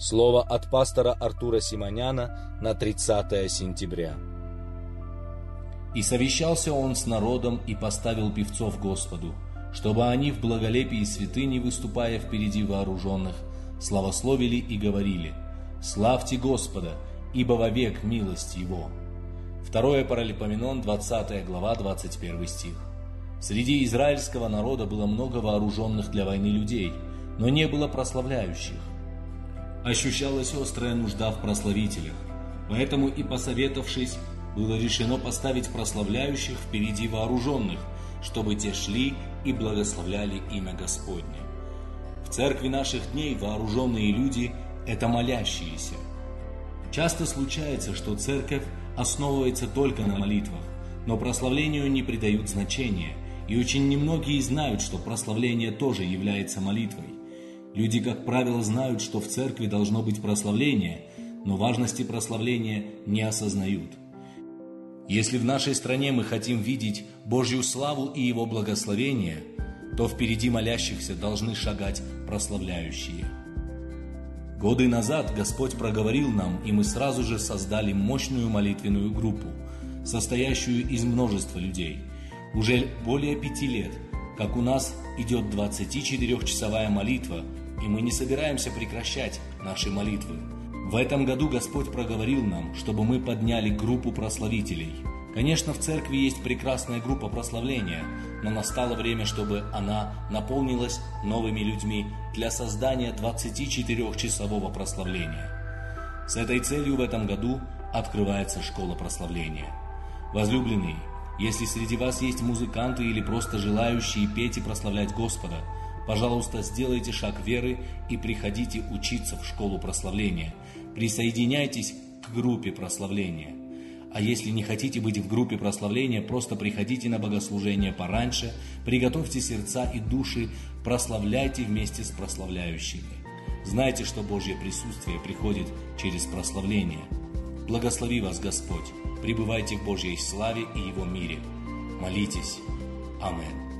Слово от пастора Артура Симоняна на 30 сентября. «И совещался он с народом и поставил певцов Господу, чтобы они в благолепии святыни, выступая впереди вооруженных, славословили и говорили, «Славьте Господа, ибо вовек милость Его». Второе Паралипоменон, 20 глава, 21 стих. Среди израильского народа было много вооруженных для войны людей, но не было прославляющих. Ощущалась острая нужда в прославителях, поэтому и посоветовавшись, было решено поставить прославляющих впереди вооруженных, чтобы те шли и благословляли имя Господне. В церкви наших дней вооруженные люди – это молящиеся. Часто случается, что церковь основывается только на молитвах, но прославлению не придают значения, и очень немногие знают, что прославление тоже является молитвой. Люди, как правило, знают, что в церкви должно быть прославление, но важности прославления не осознают. Если в нашей стране мы хотим видеть Божью славу и Его благословение, то впереди молящихся должны шагать прославляющие. Годы назад Господь проговорил нам, и мы сразу же создали мощную молитвенную группу, состоящую из множества людей. Уже более пяти лет, как у нас идет 24-часовая молитва, и мы не собираемся прекращать наши молитвы. В этом году Господь проговорил нам, чтобы мы подняли группу прославителей. Конечно, в церкви есть прекрасная группа прославления, но настало время, чтобы она наполнилась новыми людьми для создания 24-часового прославления. С этой целью в этом году открывается школа прославления. Возлюбленные, если среди вас есть музыканты или просто желающие петь и прославлять Господа – Пожалуйста, сделайте шаг веры и приходите учиться в школу прославления. Присоединяйтесь к группе прославления. А если не хотите быть в группе прославления, просто приходите на богослужение пораньше, приготовьте сердца и души, прославляйте вместе с прославляющими. Знайте, что Божье присутствие приходит через прославление. Благослови вас Господь, пребывайте в Божьей славе и Его мире. Молитесь. Аминь.